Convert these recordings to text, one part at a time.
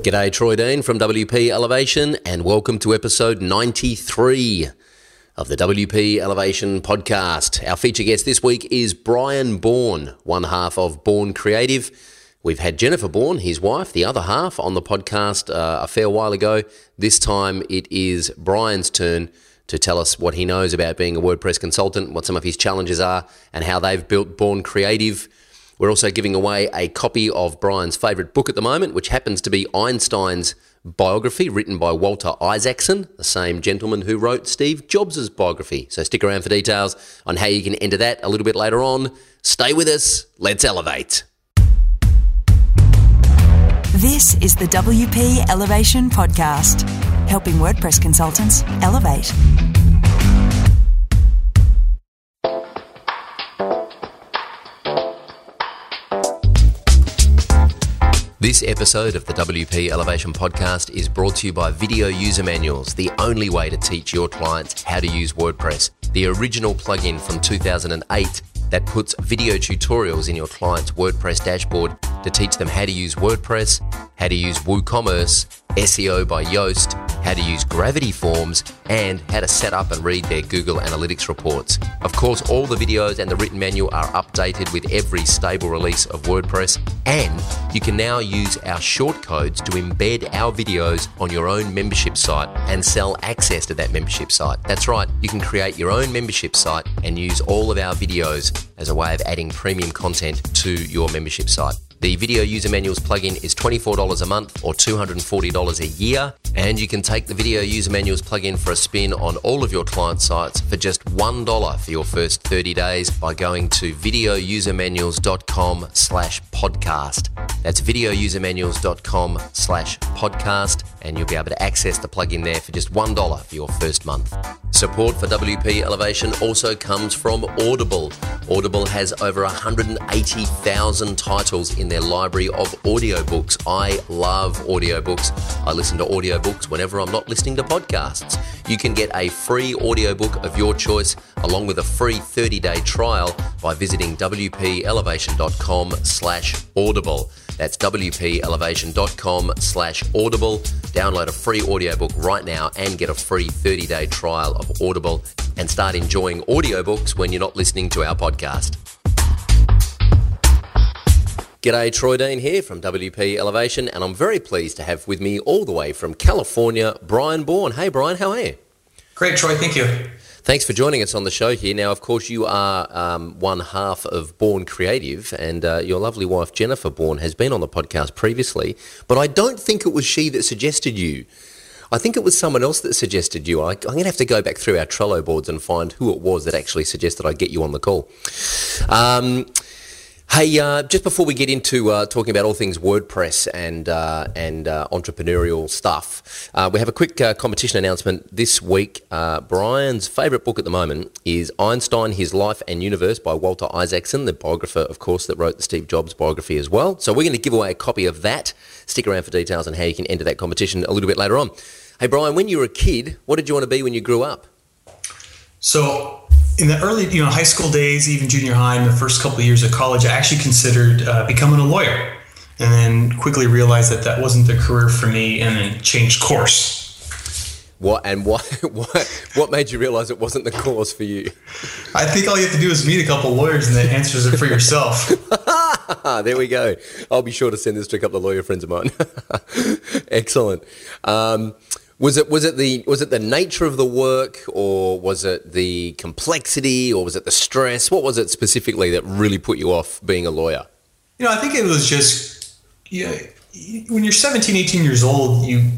G'day, Troy Dean from WP Elevation, and welcome to episode 93 of the WP Elevation podcast. Our feature guest this week is Brian Bourn, one half of Bourn Creative. We've had Jennifer Bourn, his wife, the other half, on the podcast uh, a fair while ago. This time it is Brian's turn to tell us what he knows about being a WordPress consultant, what some of his challenges are, and how they've built Bourn Creative. We're also giving away a copy of Brian's favourite book at the moment, which happens to be Einstein's biography, written by Walter Isaacson, the same gentleman who wrote Steve Jobs' biography. So stick around for details on how you can enter that a little bit later on. Stay with us. Let's elevate. This is the WP Elevation Podcast, helping WordPress consultants elevate. This episode of the WP Elevation Podcast is brought to you by Video User Manuals, the only way to teach your clients how to use WordPress. The original plugin from 2008 that puts video tutorials in your client's WordPress dashboard to teach them how to use WordPress, how to use WooCommerce, SEO by Yoast, how to use Gravity Forms, and how to set up and read their Google Analytics reports. Of course, all the videos and the written manual are updated with every stable release of WordPress, and you can now use our shortcodes to embed our videos on your own membership site and sell access to that membership site. That's right, you can create your own membership site and use all of our videos as a way of adding premium content to your membership site. The Video User Manuals plugin is $24 a month or $240 a year, and you can take the Video User Manuals plugin for a spin on all of your client sites for just $1 for your first 30 days by going to videousermanuals.com slash podcast. That's videousermanuals.com slash podcast, and you'll be able to access the plugin there for just $1 for your first month. Support for WP Elevation also comes from Audible. Audible has over 180,000 titles in their library of audiobooks. I love audiobooks. I listen to audiobooks whenever I'm not listening to podcasts. You can get a free audiobook of your choice along with a free 30-day trial by visiting wpelevation.com slash audible. That's wpelevation.com slash audible. Download a free audiobook right now and get a free 30-day trial of Audible and start enjoying audiobooks when you're not listening to our podcast. G'day, Troy Dean here from WP Elevation, and I'm very pleased to have with me all the way from California, Brian Bourn. Hey, Brian, how are you? Great, Troy. Thank you. Thanks for joining us on the show here. Now, of course, you are um, one half of Bourn Creative, and uh, your lovely wife, Jennifer Bourn, has been on the podcast previously, but I don't think it was she that suggested you. I think it was someone else that suggested you. I, am going to have to go back through our Trello boards and find who it was that actually suggested I get you on the call. Um, Hey, uh, just before we get into uh, talking about all things WordPress and uh, and uh, entrepreneurial stuff, uh, we have a quick uh, competition announcement this week. Brian's favourite book at the moment is Einstein: His Life and Universe by Walter Isaacson, the biographer, of course, that wrote the Steve Jobs biography as well. So we're going to give away a copy of that. Stick around for details on how you can enter that competition a little bit later on. Hey, Brian, when you were a kid, what did you want to be when you grew up? So in the early, you know, high school days, even junior high, in the first couple of years of college, I actually considered uh, becoming a lawyer, and then quickly realized that that wasn't the career for me, and then changed course. What and what what what made you realize it wasn't the course for you? I think all you have to do is meet a couple lawyers, and that answers it for yourself. there we go. I'll be sure to send this to a couple of lawyer friends of mine. Excellent. Um, was it was it the was it the nature of the work, or was it the complexity, or was it the stress? What was it specifically that really put you off being a lawyer? You know, I think it was just yeah. When you're 17, 18 years old, you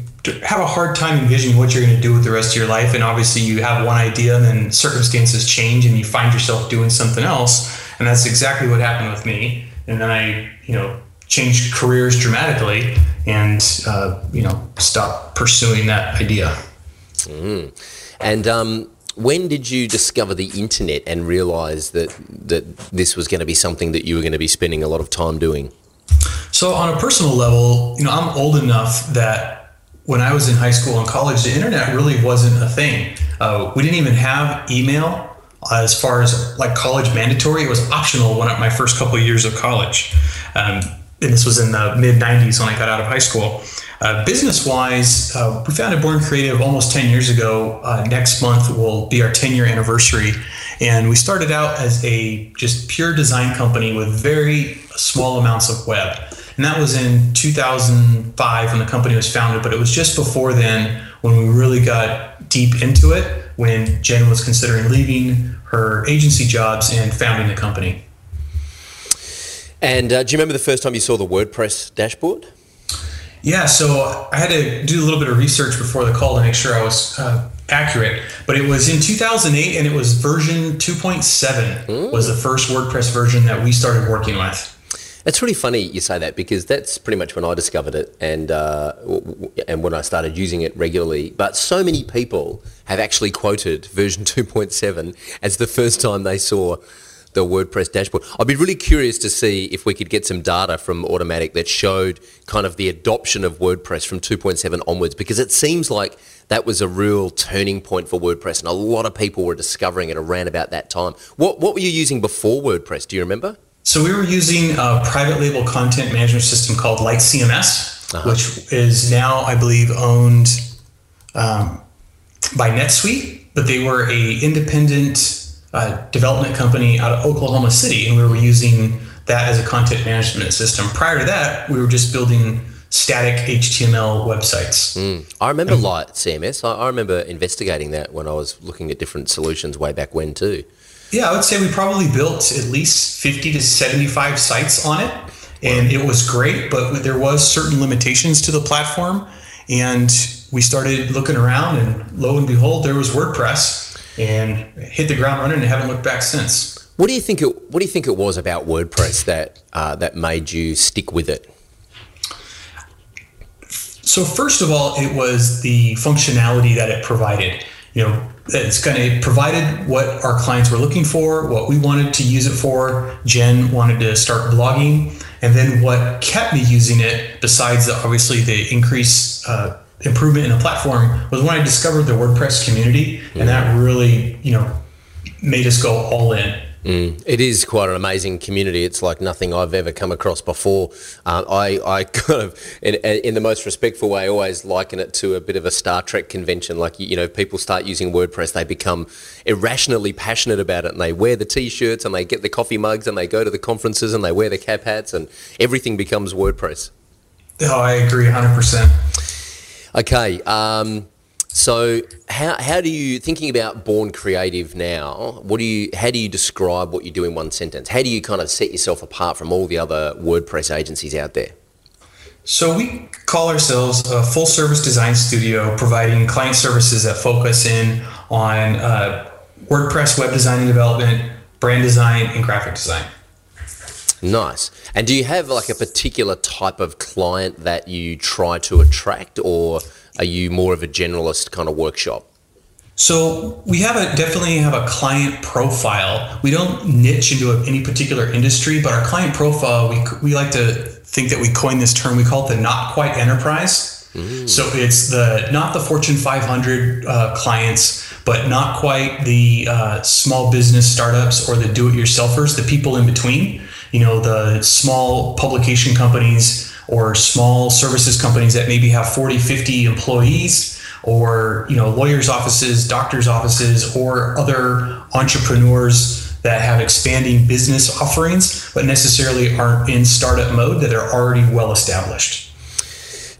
have a hard time envisioning what you're going to do with the rest of your life, and obviously you have one idea, and then circumstances change, and you find yourself doing something else, and that's exactly what happened with me. And then I, you know, changed careers dramatically and uh, you know stop pursuing that idea. Mm. And um, when did you discover the internet and realize that that this was going to be something that you were going to be spending a lot of time doing? So on a personal level, you know, I'm old enough that when I was in high school and college, the internet really wasn't a thing. Uh, we didn't even have email as far as like college mandatory. It was optional when I my first couple of years of college. Um, and this was in the mid 90s when I got out of high school. Uh, business wise, uh, we founded Bourn Creative almost 10 years ago. Uh, next month will be our 10 year anniversary. And we started out as a just pure design company with very small amounts of web. And that was in 2005 when the company was founded, but it was just before then when we really got deep into it when Jen was considering leaving her agency jobs and founding the company. And uh, do you remember the first time you saw the WordPress dashboard? Yeah, so I had to do a little bit of research before the call to make sure I was uh, accurate. But it was in 2008, and it was version 2.7 was the first WordPress version that we started working with. It's really funny you say that because that's pretty much when I discovered it and uh, and when I started using it regularly. But so many people have actually quoted version 2.7 as the first time they saw the WordPress dashboard. I'd be really curious to see if we could get some data from Automattic that showed kind of the adoption of WordPress from 2.7 onwards because it seems like that was a real turning point for WordPress and a lot of people were discovering it around about that time. What, what were you using before WordPress? Do you remember? So we were using a private label content management system called Light CMS, uh-huh. which is now, I believe, owned um, by NetSuite, but they were a independent uh, development company out of Oklahoma City, and we were using that as a content management system. Prior to that, we were just building static HTML websites. Mm. I remember Light CMS. I, I remember investigating that when I was looking at different solutions way back when too. Yeah, I would say we probably built at least 50 to 75 sites on it. And it was great, but there was certain limitations to the platform. And we started looking around and lo and behold, there was WordPress and hit the ground running and haven't looked back since. What do you think it what do you think it was about WordPress that uh, that made you stick with it? So first of all, it was the functionality that it provided. You know, it's kind of provided what our clients were looking for, what we wanted to use it for. Jen wanted to start blogging, and then what kept me using it, besides obviously the increase uh, improvement in the platform, was when I discovered the WordPress community, and that really, you know, made us go all in. Mm. It is quite an amazing community. It's like nothing I've ever come across before. Uh, I, I kind of, in, in, the most respectful way, always liken it to a bit of a Star Trek convention. Like, you know, people start using WordPress, they become irrationally passionate about it and they wear the t-shirts and they get the coffee mugs and they go to the conferences and they wear the cap hats and everything becomes WordPress. Oh, I agree 100%. Okay. Um, so how, how do you thinking about Bourn Creative now what do you how do you describe what you do in one sentence how do you kind of set yourself apart from all the other wordpress agencies out there so we call ourselves a full service design studio providing client services that focus in on uh, wordpress web design and development brand design and graphic design Nice. And do you have like a particular type of client that you try to attract, or are you more of a generalist kind of workshop? So we have a definitely have a client profile. We don't niche into any particular industry, but our client profile we we like to think that we coined this term. We call it the not quite enterprise. Mm. So it's the not the Fortune 500 uh, clients, but not quite the uh, small business startups or the do-it-yourselfers, the people in between you know the small publication companies or small services companies that maybe have 40 50 employees or you know lawyers offices doctors offices or other entrepreneurs that have expanding business offerings but necessarily aren't in startup mode that are already well established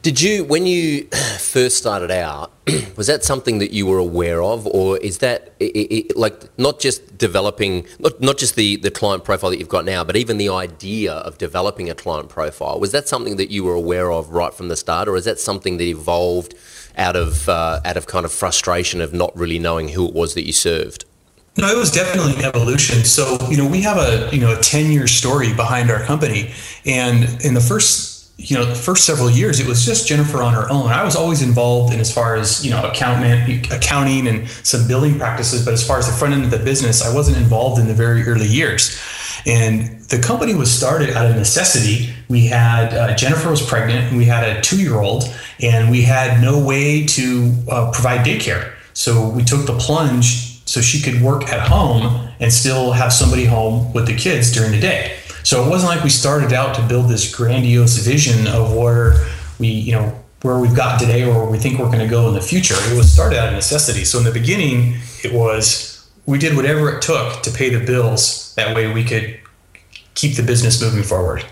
did you, when you first started out, was that something that you were aware of, or is that it, it, like not just developing, not, not just the, the client profile that you've got now, but even the idea of developing a client profile? Was that something that you were aware of right from the start, or is that something that evolved out of uh, out of kind of frustration of not really knowing who it was that you served? No, it was definitely an evolution. So, you know, we have a, you know, a 10 year story behind our company. And in the first you know, the first several years, it was just Jennifer on her own. I was always involved in as far as, you know, accountant, accounting and some billing practices. But as far as the front end of the business, I wasn't involved in the very early years. And the company was started out of necessity. We had uh, Jennifer was pregnant, and we had a two year old, and we had no way to uh, provide daycare. So we took the plunge so she could work at home and still have somebody home with the kids during the day. So it wasn't like we started out to build this grandiose vision of where we, you know, where we've gotten today or where we think we're going to go in the future. It was started out of necessity. So in the beginning, it was we did whatever it took to pay the bills. That way we could keep the business moving forward.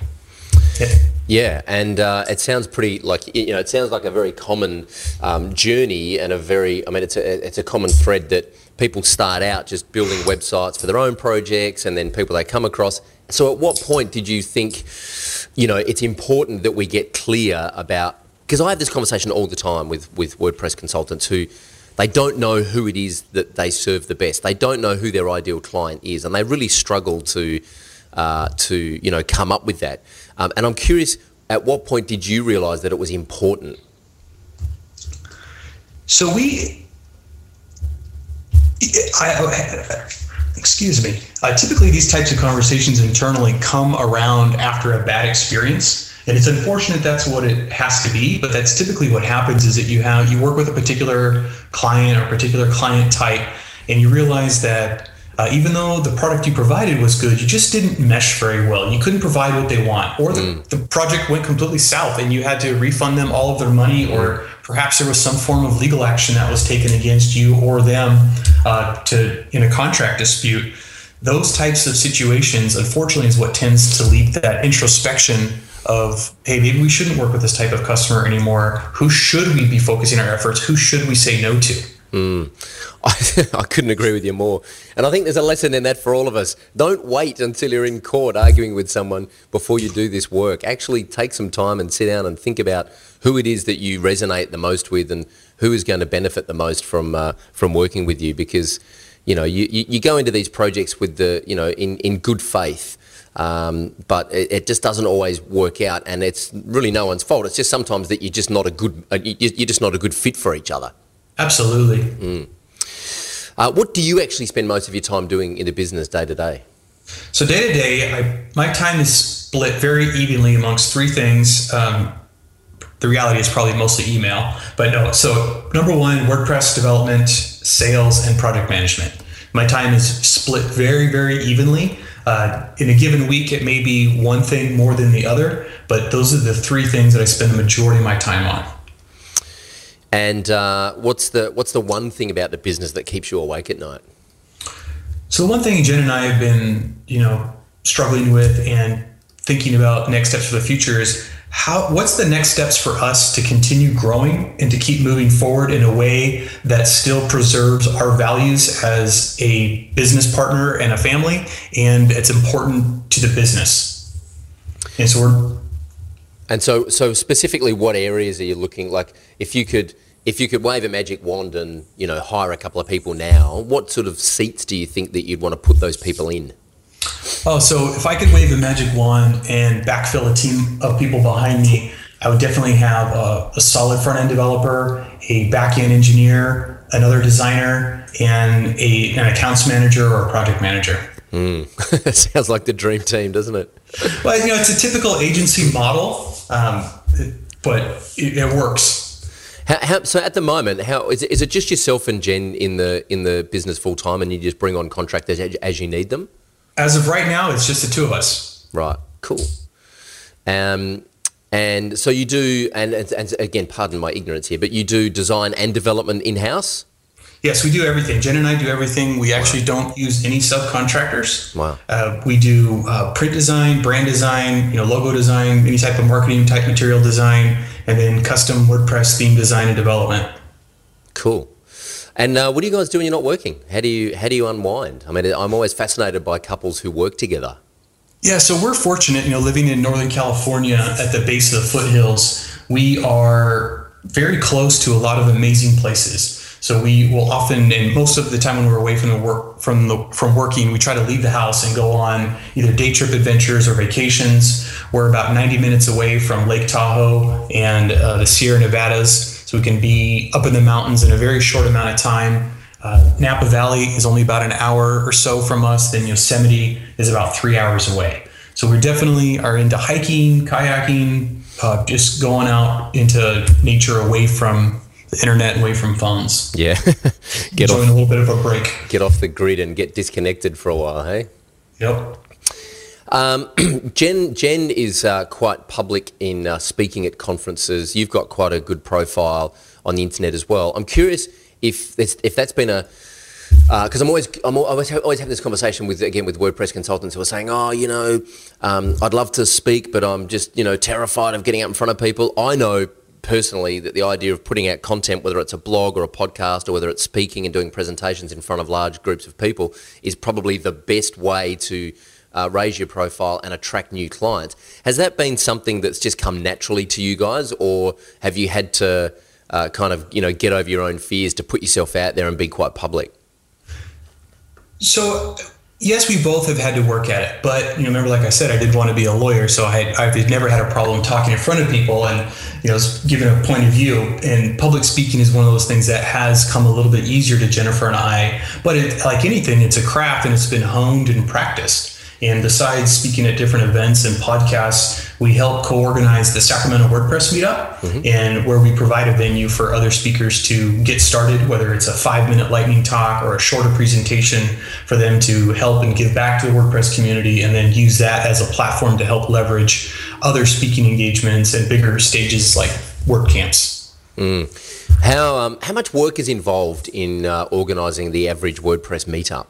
Yeah, and uh, it sounds pretty like you know it sounds like a very common um, journey and a very I mean it's a it's a common thread that people start out just building websites for their own projects and then people they come across. So at what point did you think you know it's important that we get clear about because I have this conversation all the time with with WordPress consultants who they don't know who it is that they serve the best. They don't know who their ideal client is, and they really struggle to uh, to you know come up with that. Um, and I'm curious, at what point did you realise that it was important? So we, I, excuse me. Uh, typically, these types of conversations internally come around after a bad experience. And it's unfortunate that's what it has to be, but that's typically what happens is that you have you work with a particular client or a particular client type, and you realize that uh, even though the product you provided was good, you just didn't mesh very well. You couldn't provide what they want, or the, mm. the project went completely south and you had to refund them all of their money, or perhaps there was some form of legal action that was taken against you or them uh, to in a contract dispute. Those types of situations, unfortunately, is what tends to lead that introspection of hey maybe we shouldn't work with this type of customer anymore. Who should we be focusing our efforts? Who should we say no to? Mm. I, I, couldn't agree with you more. And i think there's a lesson in that for all of us. Don't wait until you're in court arguing with someone before you do this work. Actually take some time and sit down and think about who it is that you resonate the most with and who is going to benefit the most from uh, from working with you because you know you, you, you go into these projects with the you know in, in good faith um, but it, it, just doesn't always work out, and it's really no one's fault. It's just sometimes that you're just not a good uh, you're just not a good fit for each other. Absolutely. Mm. Uh, what do you actually spend most of your time doing in the business day to day? So day to day, my time is split very evenly amongst three things. Um, the reality is probably mostly email, but no. So number one, WordPress development, sales, and project management. My time is split very, very evenly. Uh, in a given week, it may be one thing more than the other, but those are the three things that I spend the majority of my time on. And uh, what's the what's the one thing about the business that keeps you awake at night? So the one thing Jen and I have been, you know, struggling with and thinking about next steps for the future is how what's the next steps for us to continue growing and to keep moving forward in a way that still preserves our values as a business partner and a family and it's important to the business? And so we're and so so specifically what areas are you looking like if you could if you could wave a magic wand and you know hire a couple of people now what sort of seats do you think that you'd want to put those people in Oh, so if I could wave a magic wand and backfill a team of people behind me, I would definitely have a, a solid front end developer, a back end engineer, another designer, and a, an accounts manager or a project manager. Mm. sounds like the dream team, doesn't it? Well, you know, it's a typical agency model, um, but it, it works. How, how, so at the moment, how is it, is it just yourself and Jen in the in the business full time, and you just bring on contractors as, as you need them? As of right now, it's just the two of us. Right. Cool. Um, and so you do, and, and, and again, pardon my ignorance here, but you do design and development in house. Yes, we do everything. Jen and I do everything. We actually don't use any subcontractors. Wow. Uh, we do uh, print design, brand design, you know, logo design, any type of marketing type material design, and then custom WordPress theme design and development. Cool. And uh, what do you guys do when you're not working? How do you how do you unwind? I mean, I'm always fascinated by couples who work together. Yeah, so we're fortunate, you know, living in Northern California at the base of the foothills. We are very close to a lot of amazing places. So we will often, and most of the time when we're away from the work from the from working, we try to leave the house and go on either day trip adventures or vacations. We're about 90 minutes away from Lake Tahoe and uh, the Sierra Nevadas. So we can be up in the mountains in a very short amount of time. Uh, Napa Valley is only about an hour or so from us. Then Yosemite is about three hours away. So we definitely are into hiking, kayaking, uh, just going out into nature away from the internet, away from phones. Yeah, get Enjoying off, a little bit of a break. Get off the grid and get disconnected for a while, hey? Yep. Um, Jen, Jen is uh, quite public in uh, speaking at conferences. You've got quite a good profile on the internet as well. I'm curious if if that's been a because uh, I'm always I'm always, always having this conversation with again with WordPress consultants who are saying, oh, you know, um, I'd love to speak, but I'm just you know terrified of getting out in front of people. I know personally that the idea of putting out content, whether it's a blog or a podcast or whether it's speaking and doing presentations in front of large groups of people, is probably the best way to uh, raise your profile and attract new clients. Has that been something that's just come naturally to you guys, or have you had to uh, kind of you know get over your own fears to put yourself out there and be quite public? So yes, we both have had to work at it. But you know, remember, like I said, I did want to be a lawyer, so I I've never had a problem talking in front of people and you know giving a point of view. And public speaking is one of those things that has come a little bit easier to Jennifer and I. But it, like anything, it's a craft and it's been honed and practiced. And besides speaking at different events and podcasts, we help co-organize the Sacramento WordPress meetup, mm-hmm. and where we provide a venue for other speakers to get started, whether it's a five-minute lightning talk or a shorter presentation, for them to help and give back to the WordPress community, and then use that as a platform to help leverage other speaking engagements and bigger stages like WordCamps. Mm. How um, how much work is involved in uh, organising the average WordPress meetup?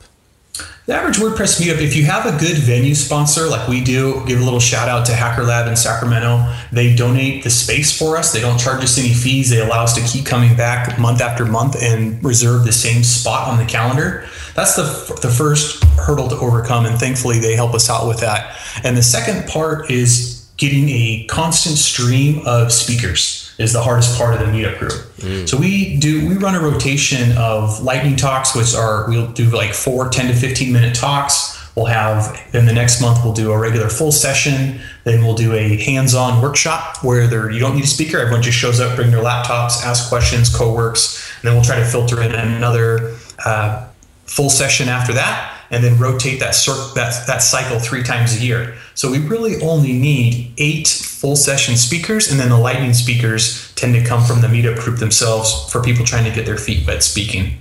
The average WordPress meetup, if you have a good venue sponsor like we do, give a little shout out to Hacker Lab in Sacramento. They donate the space for us. They don't charge us any fees. They allow us to keep coming back month after month and reserve the same spot on the calendar. That's the, the first hurdle to overcome. And thankfully, they help us out with that. And the second part is getting a constant stream of speakers is the hardest part of the meetup group. Mm. So we do we run a rotation of lightning talks, which are we'll do like four 10 to 15 minute talks. We'll have then the next month we'll do a regular full session. Then we'll do a hands-on workshop where there you don't need a speaker. Everyone just shows up, bring their laptops, ask questions, co-works, and then we'll try to filter in another uh, full session after that and then rotate that, cir- that, that cycle three times a year. So we really only need eight full session speakers, and then the lightning speakers tend to come from the meetup group themselves for people trying to get their feet wet speaking.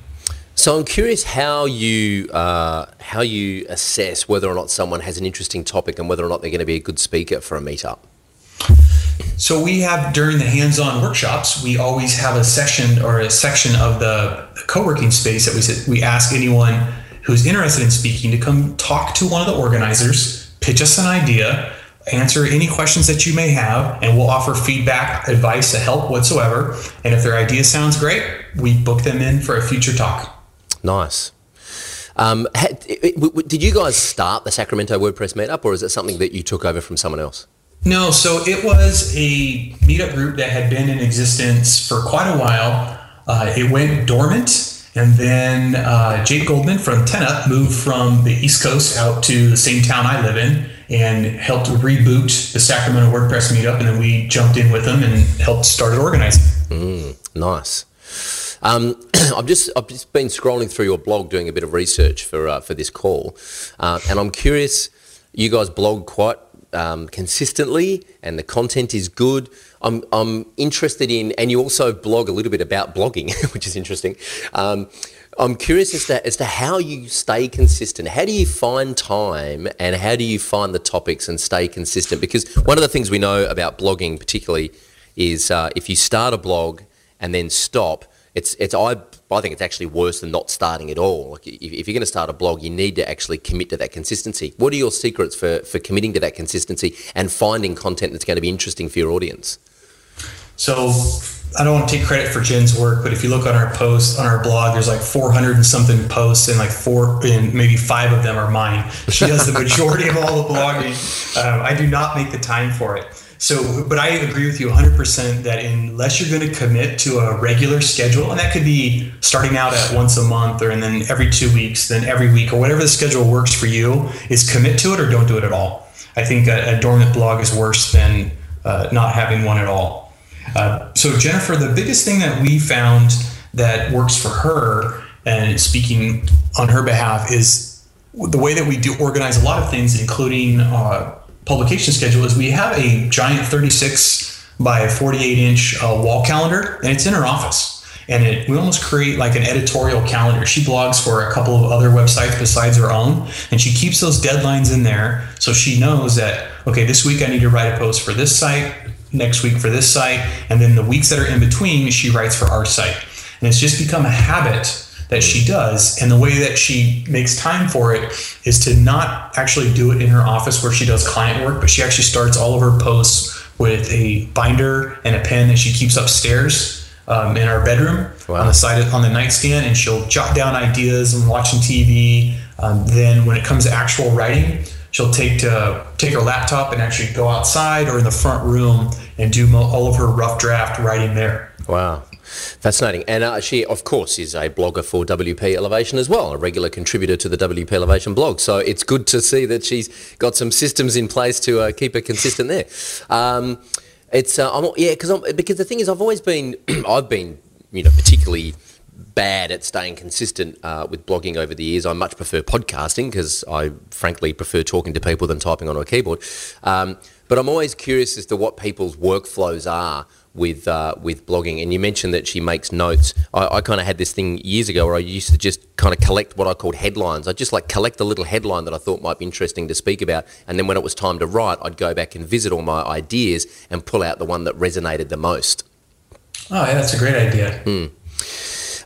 So I'm curious how you uh, how you assess whether or not someone has an interesting topic and whether or not they're going to be a good speaker for a meetup. So we have during the hands-on workshops, we always have a session or a section of the co-working space that we we ask anyone who's interested in speaking to come talk to one of the organizers, pitch us an idea, answer any questions that you may have, and we'll offer feedback, advice, help whatsoever. And if their idea sounds great, we book them in for a future talk. Nice. Um, did you guys start the Sacramento WordPress meetup, or is it something that you took over from someone else? No, so it was a meetup group that had been in existence for quite a while. Uh, it went dormant and then uh, Jake Goldman from 10up moved from the East Coast out to the same town I live in and helped reboot the Sacramento WordPress meetup. And then we jumped in with them and helped start organizing. Mm, nice. Um, I've just I've just been scrolling through your blog doing a bit of research for uh, for this call, uh, and I'm curious. You guys blog quite um, consistently, and the content is good. I'm, I'm interested in, and you also blog a little bit about blogging, which is interesting. Um, I'm curious as to, as to how you stay consistent. How do you find time and how do you find the topics and stay consistent? Because one of the things we know about blogging, particularly, is uh, if you start a blog and then stop, it's it's I I think it's actually worse than not starting at all. Like if, if you're going to start a blog, you need to actually commit to that consistency. What are your secrets for for committing to that consistency and finding content that's going to be interesting for your audience? So I don't want to take credit for Jen's work, but if you look on our post on our blog, there's like 400 and something posts, and like four and maybe five of them are mine. She does the majority of all the blogging. Um, I do not make the time for it. So, but I agree with you 100% that unless you're going to commit to a regular schedule, and that could be starting out at once a month or and then every two weeks, then every week, or whatever the schedule works for you, is commit to it or don't do it at all. I think a, a dormant blog is worse than uh, not having one at all. Uh, so, Jennifer, the biggest thing that we found that works for her, and speaking on her behalf, is the way that we do organize a lot of things, including uh, publication schedule is we have a giant 36 by 48 inch uh, wall calendar and it's in our office and it, we almost create like an editorial calendar. She blogs for a couple of other websites besides her own, and she keeps those deadlines in there so she knows that okay, this week I need to write a post for this site, next week for this site, and then the weeks that are in between she writes for our site. And it's just become a habit that she does. And the way that she makes time for it is to not actually do it in her office where she does client work, but she actually starts all of her posts with a binder and a pen that she keeps upstairs um, in our bedroom wow. on the side of, on the nightstand, and she'll jot down ideas and watching TV. Um, then when it comes to actual writing, she'll take to take her laptop and actually go outside or in the front room and do all of her rough draft writing there. Wow. Fascinating. And uh, she, of course, is a blogger for WP Elevation as well, a regular contributor to the WP Elevation blog. So it's good to see that she's got some systems in place to uh, keep her consistent there. Um, it's uh, yeah, because because the thing is, I've always been I've been you know particularly bad at staying consistent uh, with blogging over the years. I much prefer podcasting because I frankly prefer talking to people than typing on a keyboard. Um, but I'm always curious as to what people's workflows are with uh, with blogging. And you mentioned that she makes notes. I, I kind of had this thing years ago where I used to just kind of collect what I called headlines. I just like collect a little headline that I thought might be interesting to speak about, and then when it was time to write, I'd go back and visit all my ideas and pull out the one that resonated the most. Oh, yeah, that's a great idea. Mm.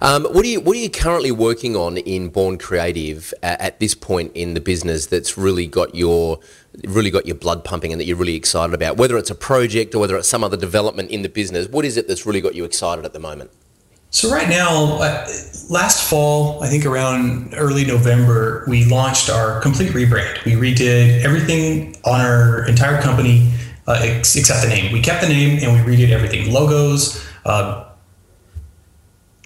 Um, what are you What are you currently working on in Bourn Creative at, this point in the business that's really got your really got your blood pumping and that you're really excited about? Whether it's a project or whether it's some other development in the business, what is it that's really got you excited at the moment? So right now, uh, last fall, I think around early November, we launched our complete rebrand. We redid everything on our entire company uh, except the name. We kept the name and we redid everything: logos, uh,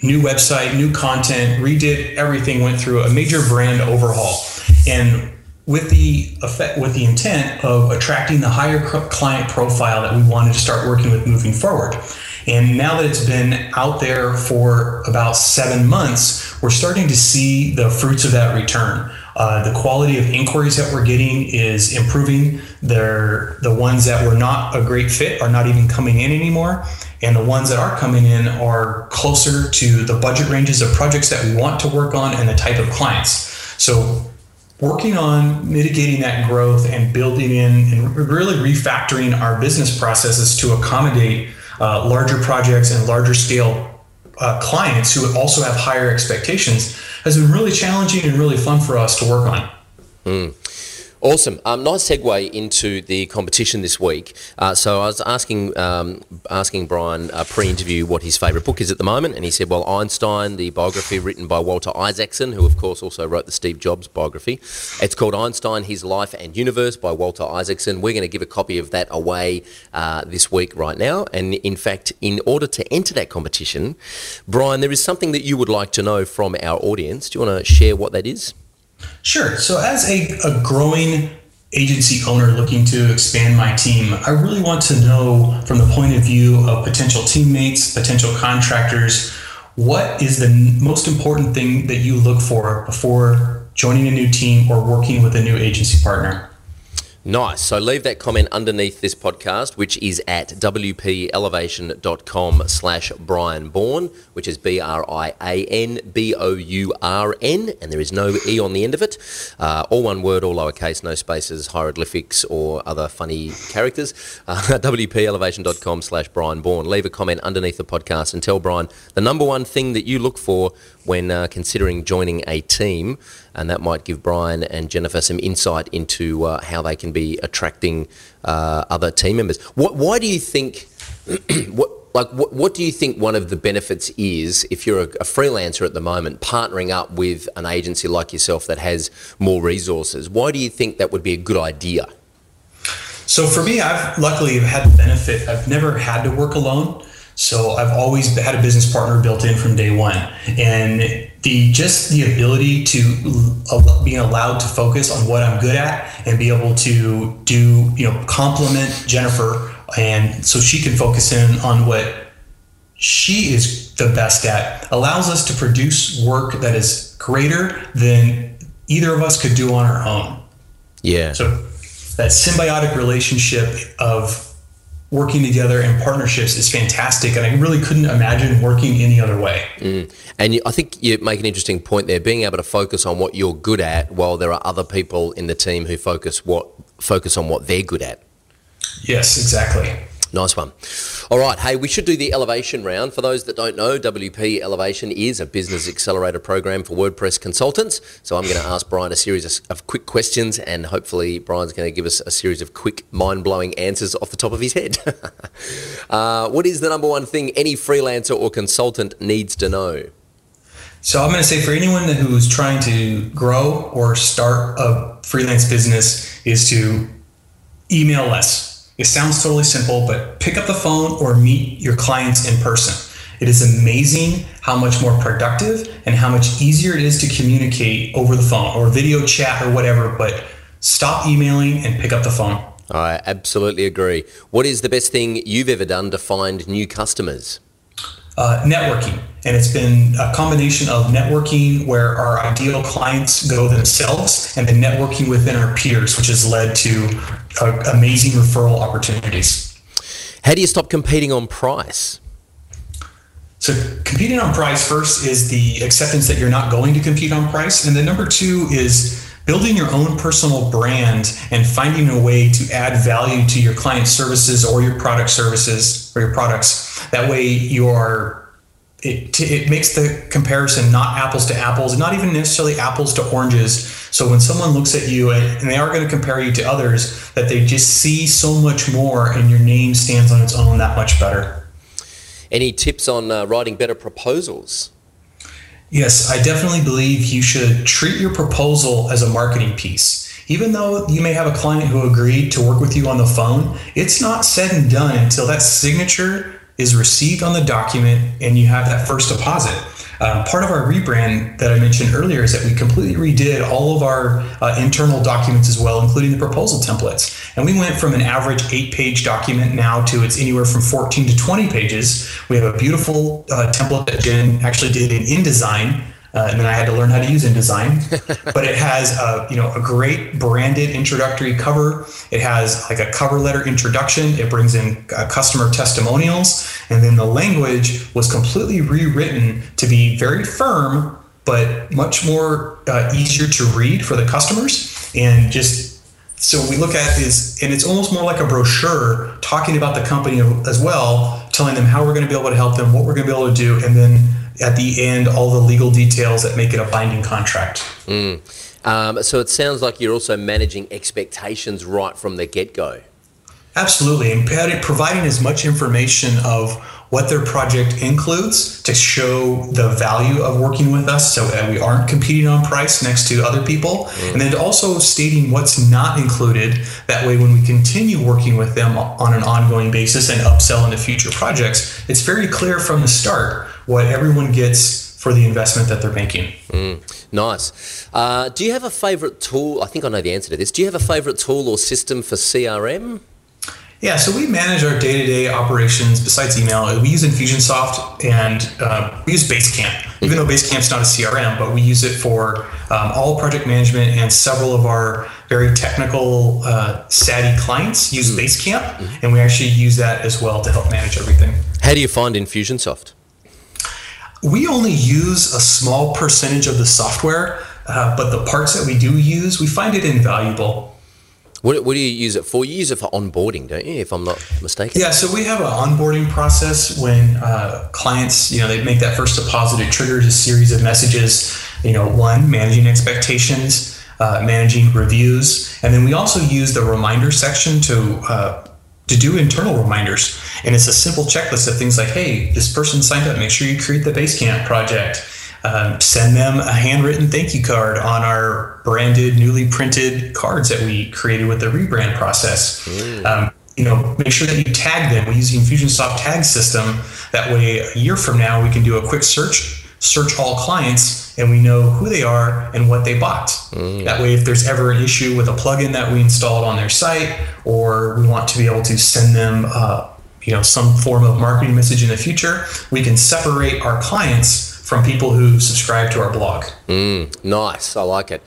new website, new content, redid everything, went through a major brand overhaul. And with the effect, with the intent of attracting the higher client profile that we wanted to start working with moving forward. And now that it's been out there for about seven months, we're starting to see the fruits of that return. Uh, the quality of inquiries that we're getting is improving. They're, the ones that were not a great fit are not even coming in anymore. And the ones that are coming in are closer to the budget ranges of projects that we want to work on and the type of clients. So working on mitigating that growth and building in and really refactoring our business processes to accommodate uh, larger projects and larger scale uh, clients who also have higher expectations has been really challenging and really fun for us to work on. Mm. Awesome. Um, nice segue into the competition this week. Uh, so I was asking um, asking Brian uh, pre-interview what his favourite book is at the moment, and he said, "Well, Einstein, the biography written by Walter Isaacson, who of course also wrote the Steve Jobs biography. It's called Einstein: His Life and Universe by Walter Isaacson. We're going to give a copy of that away uh, this week right now. And in fact, in order to enter that competition, Brian, there is something that you would like to know from our audience. Do you want to share what that is?" Sure. So, as a, a growing agency owner looking to expand my team, I really want to know from the point of view of potential teammates, potential contractors, what is the most important thing that you look for before joining a new team or working with a new agency partner? Nice. So leave that comment underneath this podcast, which is at wpelevation.com slash Brian Bourn, which is B-R-I-A-N-B-O-U-R-N, and there is no E on the end of it. Uh, all one word, all lowercase, no spaces, hieroglyphics, or other funny characters. Uh, wpelevation.com slash Brian Bourn. Leave a comment underneath the podcast and tell Brian the number one thing that you look for when uh, considering joining a team, and that might give Brian and Jennifer some insight into uh, how they can be attracting uh, other team members. What, why do you think? what like what, what do you think one of the benefits is if you're a, a, freelancer at the moment partnering up with an agency like yourself that has more resources why do you think that would be a good idea so for me i've luckily had the benefit i've never had to work alone so I've always had a business partner built in from day one, and the just the ability to uh, being allowed to focus on what I'm good at and be able to do you know complement Jennifer, and so she can focus in on what she is the best at allows us to produce work that is greater than either of us could do on our own. Yeah. So that symbiotic relationship of working together in partnerships is fantastic. And I really couldn't imagine working any other way. Mm. And you, I think you make an interesting point there, being able to focus on what you're good at while there are other people in the team who focus what focus on what they're good at. Yes, exactly. Nice one. All right. Hey, we should do the elevation round. For those that don't know, WP Elevation is a business accelerator program for WordPress consultants. So I'm going to ask Brian a series of, quick questions, and hopefully, Brian's going to give us a series of quick, mind blowing answers off the top of his head. uh, what is the number one thing any freelancer or consultant needs to know? So I'm going to say for anyone who's trying to grow or start a freelance business is to email less it sounds totally simple, but pick up the phone or meet your clients in person. It is amazing how much more productive and how much easier it is to communicate over the phone or video chat or whatever, but stop emailing and pick up the phone. I absolutely agree. What is the best thing you've ever done to find new customers? Uh, networking. And it's been a combination of networking where our ideal clients go themselves and then networking within our peers, which has led to uh, amazing referral opportunities. How do you stop competing on price? So competing on price first is the acceptance that you're not going to compete on price. And then number two is building your own personal brand and finding a way to add value to your client services or your product services or your products. That way you are it, it makes the comparison not apples to apples, not even necessarily apples to oranges. So when someone looks at you and, and they are going to compare you to others, that they just see so much more and your name stands on its own that much better. Any tips on uh, writing better proposals? Yes, I definitely believe you should treat your proposal as a marketing piece. Even though you may have a client who agreed to work with you on the phone, it's not said and done until that signature is received on the document and you have that first deposit. Um, part of our rebrand that I mentioned earlier is that we completely redid all of our uh, internal documents as well, including the proposal templates. And we went from an average eight page document now to it's anywhere from 14 to 20 pages. We have a beautiful uh, template that Jen actually did in InDesign uh, and then I had to learn how to use InDesign. but it has a, you know a great branded introductory cover. It has like a cover letter introduction. It brings in uh, customer testimonials, and then the language was completely rewritten to be very firm, but much more uh, easier to read for the customers. And just so we look at is, and it's almost more like a brochure talking about the company as well, telling them how we're going to be able to help them, what we're going to be able to do, and then at the end all the legal details that make it a binding contract. Mm. Um, so it sounds like you're also managing expectations right from the get go. Absolutely, and providing as much information of what their project includes to show the value of working with us so that we aren't competing on price next to other people. Mm. And then also stating what's not included. That way, when we continue working with them on an ongoing basis and upsell into future projects, it's very clear from the start what everyone gets for the investment that they're making. Mm, nice. Uh, do you have a favorite tool? I think I know the answer to this. Do you have a favorite tool or system for CRM? Yeah, so we manage our day-to-day operations besides email. We use Infusionsoft and uh, we use Basecamp. Even though Basecamp's not a CRM, but we use it for um, all project management and several of our very technical, uh, savvy clients use mm-hmm. Basecamp, mm-hmm. and we actually use that as well to help manage everything. How do you find Infusionsoft? We only use a small percentage of the software, uh, but the parts that we do use, we find it invaluable. What, what do you use it for? You use it for onboarding, don't you? If I'm not mistaken. Yeah, so we have an onboarding process when uh, clients, you know, they make that first deposit. It triggers a series of messages. You know, one managing expectations, uh, managing reviews, and then we also use the reminder section to uh, to do internal reminders. And it's a simple checklist of things like, hey, this person signed up, make sure you create the Basecamp project. Um, send them a handwritten thank you card on our branded, newly printed cards that we created with the rebrand process. Mm. Um, you know, make sure that you tag them. We use the Infusionsoft tag system. That way, a year from now, we can do a quick search, search all clients, and we know who they are and what they bought. Mm. That way, if there's ever an issue with a plugin that we installed on their site, or we want to be able to send them, uh, you know, some form of marketing message in the future, we can separate our clients from people who subscribe to our blog. Mm, nice, I like it.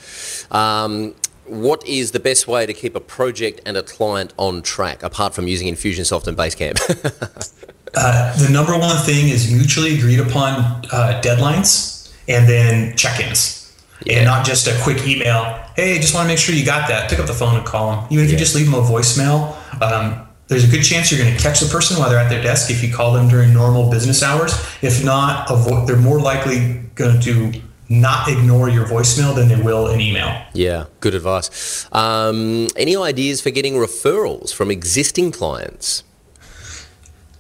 Um, what is the best way to keep a project and a client on track, apart from using Infusionsoft and Basecamp? uh, the number one thing is mutually agreed upon uh, deadlines and then check-ins. Yeah. And not just a quick email. Hey, just want to make sure you got that. Pick up the phone and call them. Even if yeah. you just leave them a voicemail, um, there's a good chance you're going to catch the person while they're at their desk if you call them during normal business hours. If not, avoid, they're more likely going to not ignore your voicemail than they will an email. Yeah, good advice. Um, any ideas for getting referrals from existing clients?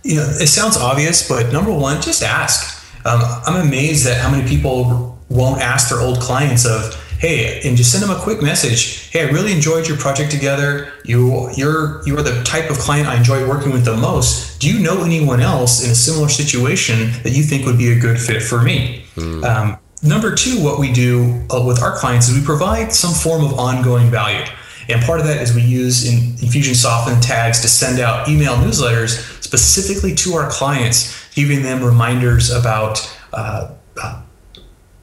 You know, it sounds obvious, but number one, just ask. Um, I'm amazed at how many people won't ask their old clients of, hey, and just send them a quick message. Hey, I really enjoyed your project together. You, you're, you are the type of client I enjoy working with the most. Do you know anyone else in a similar situation that you think would be a good fit for me? Mm. Um, Number two, what we do uh, with our clients is we provide some form of ongoing value. And part of that is we use in Infusionsoft and tags to send out email newsletters specifically to our clients, giving them reminders about uh, uh,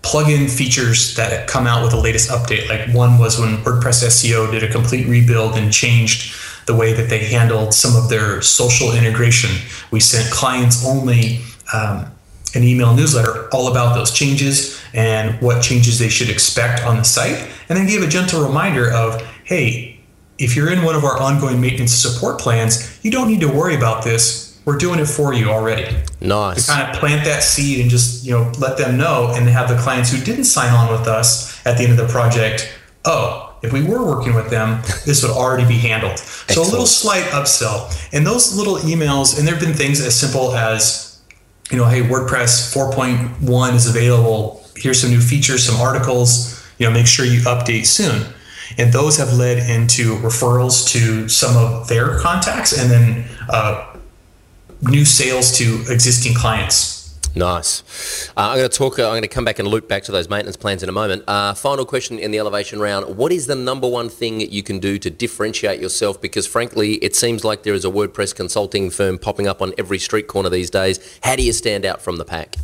plugin features that come out with the latest update. Like one was when WordPress SEO did a complete rebuild and changed the way that they handled some of their social integration. We sent clients only um, an email newsletter all about those changes and what changes they should expect on the site, and then give a gentle reminder of, hey, if you're in one of our ongoing maintenance support plans, you don't need to worry about this. We're doing it for you already. Nice. To kind of plant that seed and just you know let them know, and have the clients who didn't sign on with us at the end of the project. Oh, if we were working with them, this would already be handled. So a little slight upsell. And those little emails, and there have been things as simple as you know, hey, WordPress 4.1 is available. Here's some new features, some articles. You know, make sure you update soon. And those have led into referrals to some of their contacts and then uh, new sales to existing clients. Nice. Uh, I'm going to talk. Uh, I'm going to come back and loop back to those maintenance plans in a moment. Uh, final question in the elevation round: What is the number one thing you can do to differentiate yourself? Because frankly, it seems like there is a WordPress consulting firm popping up on every street corner these days. How do you stand out from the pack?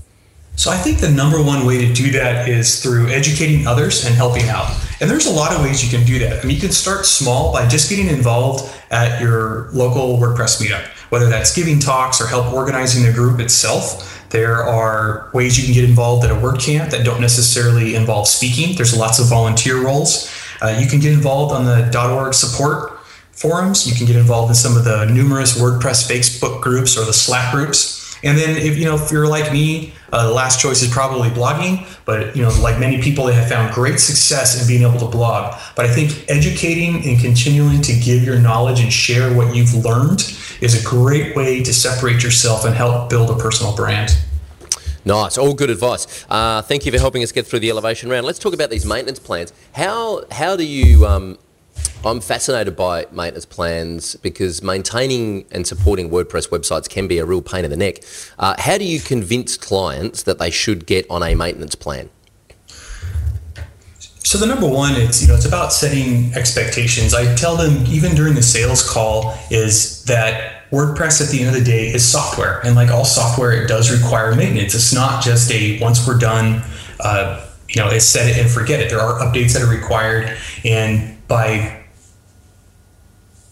So I think the number one way to do that is through educating others and helping out. And there's a lot of ways you can do that. I mean, you can start small by just getting involved at your local WordPress meetup, whether that's giving talks or help organizing the group itself. There are ways you can get involved at a WordCamp that don't necessarily involve speaking. There's lots of volunteer roles. Uh, you can get involved on the .org support forums. You can get involved in some of the numerous WordPress Facebook groups or the Slack groups. And then if you know if you're like me, uh, the last choice is probably blogging. But you know, like many people, they have found great success in being able to blog. But I think educating and continuing to give your knowledge and share what you've learned is a great way to separate yourself and help build a personal brand. Nice, all good advice. Uh, thank you for helping us get through the elevation round. Let's talk about these maintenance plans. How how do you? Um, I'm fascinated by maintenance plans because maintaining and supporting WordPress websites can be a real pain in the neck. Uh, how do you convince clients that they should get on a maintenance plan? So the number one, it's you know, it's about setting expectations. I tell them even during the sales call is that WordPress at the end of the day is software, and like all software, it does require maintenance. It's not just a once we're done, uh, you know, it's set it and forget it. There are updates that are required, and by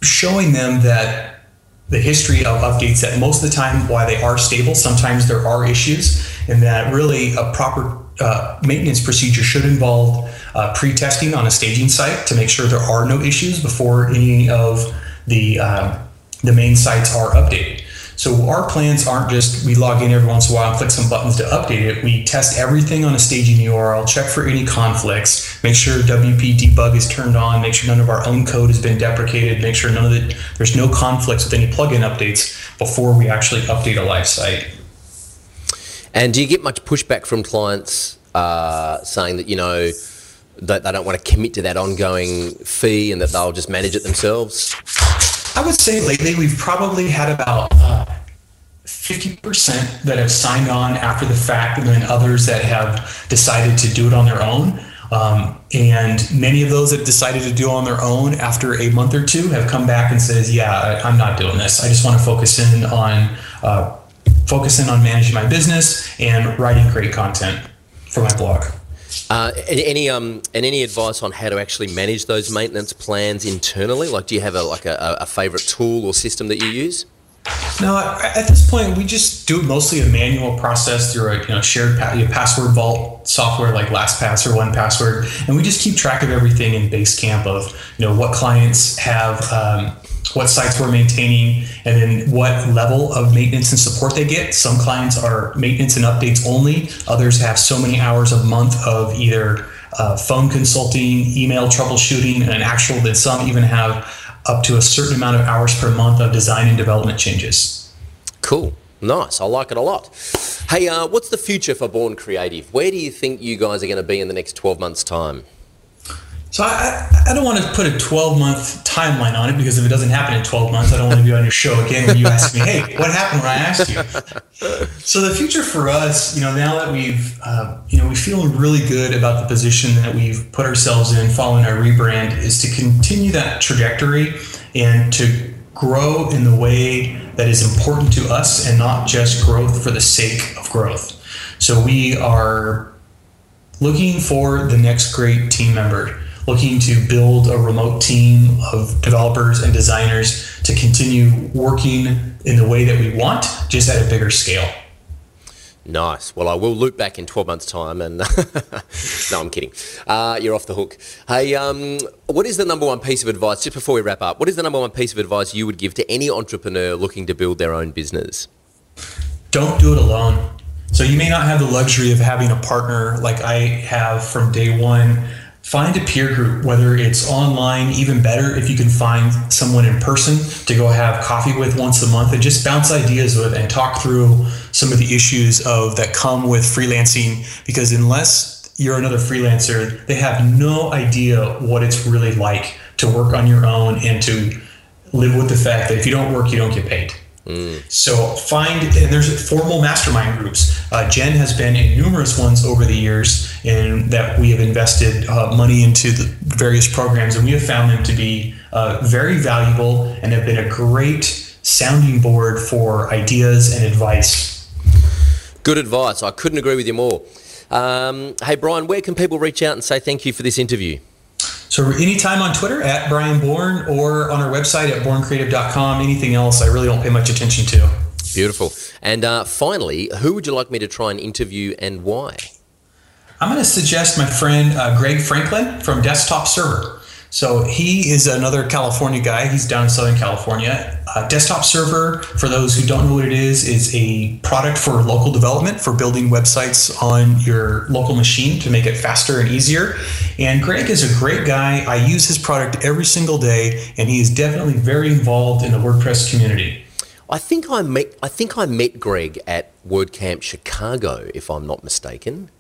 showing them that the history of updates that most of the time why they are stable sometimes there are issues and that really a proper uh, maintenance procedure should involve uh, pre-testing on a staging site to make sure there are no issues before any of the uh, the main sites are updated. So our plans aren't just we log in every once in a while and click some buttons to update it. We test everything on a staging URL, check for any conflicts, make sure WP debug is turned on, make sure none of our own code has been deprecated, make sure none of it there's no conflicts with any plugin updates before we actually update a live site. And do you get much pushback from clients uh, saying that you know that they don't want to commit to that ongoing fee and that they'll just manage it themselves? I would say lately we've probably had about uh, 50% that have signed on after the fact, and then others that have decided to do it on their own. Um, and many of those that decided to do it on their own after a month or two have come back and says, "Yeah, I, am not doing this. I just want to focus in on uh, focusing on managing my business and writing great content for my blog." Uh, any um, and any advice on how to actually manage those maintenance plans internally? Like, do you have a like a, a favorite tool or system that you use? No, at this point, we just do mostly a manual process through a you know, shared pa- password vault software like LastPass or 1Password, and we just keep track of everything in Basecamp of you know what clients have, um, what sites we're maintaining, and then what level of maintenance and support they get. Some clients are maintenance and updates only; others have so many hours a month of either uh, phone consulting, email troubleshooting, and actual. That some even have up to a certain amount of hours per month of design and development changes. Cool. Nice. I like it a lot. Hey, uh, what's the future for Bourn Creative? Where do you think you guys are going to be in the next 12 months' time? So I, I don't want to put a 12 month timeline on it because if it doesn't happen in 12 months, I don't want to be on your show again when you ask me, hey, what happened when I asked you? So the future for us, you know, now that we've, uh, you know, we feel really good about the position that we've put ourselves in following our rebrand is to continue that trajectory and to grow in the way that is important to us and not just growth for the sake of growth. So we are looking for the next great team member looking to build a remote team of developers and designers to continue working in the way that we want, just at a bigger scale. Nice. Well, I will loop back in 12 months' time and. no, I'm kidding. Uh, you're off the hook. Hey, um, what is the number one piece of advice, just before we wrap up, what is the number one piece of advice you would give to any entrepreneur looking to build their own business? Don't do it alone. So you may not have the luxury of having a partner like I have from day one find a peer group, whether it's online, even better if you can find someone in person to go have coffee with once a month and just bounce ideas with and talk through some of the issues of that come with freelancing. Because unless you're another freelancer, they have no idea what it's really like to work on your own and to live with the fact that if you don't work, you don't get paid. Mm. So find and there's formal mastermind groups. Uh, Jen has been in numerous ones over the years, and that we have invested uh, money into the various programs, and we have found them to be uh, very valuable and have been a great sounding board for ideas and advice. Good advice. I couldn't agree with you more. Um, hey Brian, where can people reach out and say thank you for this interview? So anytime on Twitter at Brian Bourn or on our website at bourncreative.com. Anything else I really don't pay much attention to. Beautiful. And uh, finally, who would you like me to try and interview and why? I'm going to suggest my friend uh, Greg Franklin from DesktopServer. So he is another California guy. He's down in Southern California. Uh, DesktopServer, for those who don't know what it is, is a product for local development for building websites on your local machine to make it faster and easier. And Greg is a great guy. I use his product every single day, and he is definitely very involved in the WordPress community. I think I met I think I met Greg at WordCamp Chicago, if I'm not mistaken.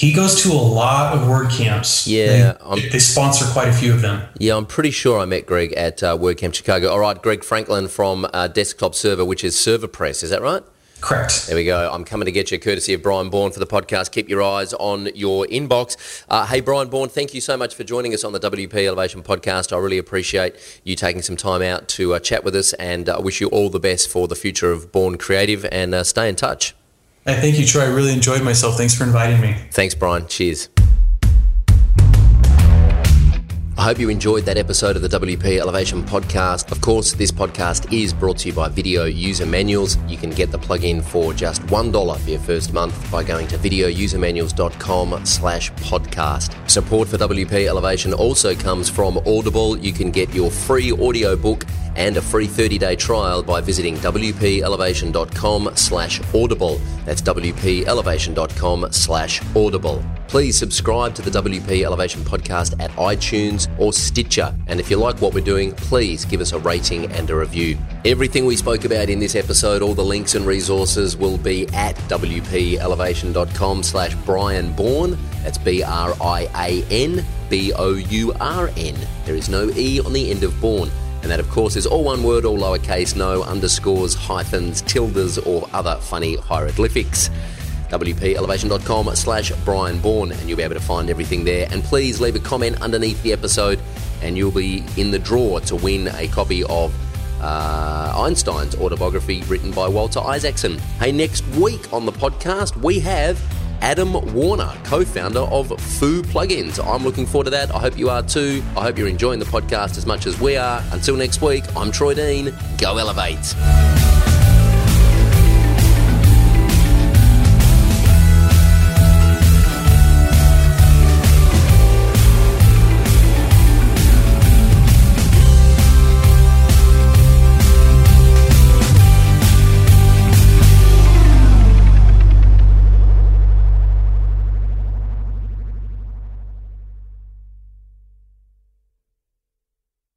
He goes to a lot of WordCamps. Yeah, they, they, sponsor quite a few of them. Yeah, I'm pretty sure I met Greg at uh, WordCamp Chicago. All right, Greg Franklin from uh, DesktopServer, which is ServerPress. Is that right? Correct. There we go. I'm coming to get you, courtesy of Brian Bourn for the podcast. Keep your eyes on your inbox. Uh, hey, Brian Bourn, thank you so much for joining us on the WP Elevation podcast. I really appreciate you taking some time out to uh, chat with us, and I uh, wish you all the best for the future of Bourn Creative. And uh, stay in touch. Hey, thank you, Troy. I really enjoyed myself. Thanks for inviting me. Thanks, Brian. Cheers. I hope you enjoyed that episode of the WP Elevation podcast. Of course, this podcast is brought to you by Video User Manuals. You can get the plugin for just $1 for your first month by going to videousermanuals.com slash podcast. Support for WP Elevation also comes from Audible. You can get your free audio book and a free 30-day trial by visiting wpelevation.com slash audible. That's wpelevation.com slash audible. Please subscribe to the WP Elevation podcast at iTunes or Stitcher. And if you like what we're doing, please give us a rating and a review. Everything we spoke about in this episode, all the links and resources will be at wpelevation.com slash Brian Bourn. That's B-R-I-A-N B-O-U-R-N. There is no E on the end of Bourn. And that, of course, is all one word, all lowercase, no underscores, hyphens, tildes, or other funny hieroglyphics wpelevation.com slash Brian Bourn, and you'll be able to find everything there. And please leave a comment underneath the episode, and you'll be in the draw to win a copy of uh, Einstein's autobiography written by Walter Isaacson. Hey, next week on the podcast, we have Adam Warner, co founder of FooPlugins. I'm looking forward to that. I hope you are too. I hope you're enjoying the podcast as much as we are. Until next week, I'm Troy Dean. Go Elevate.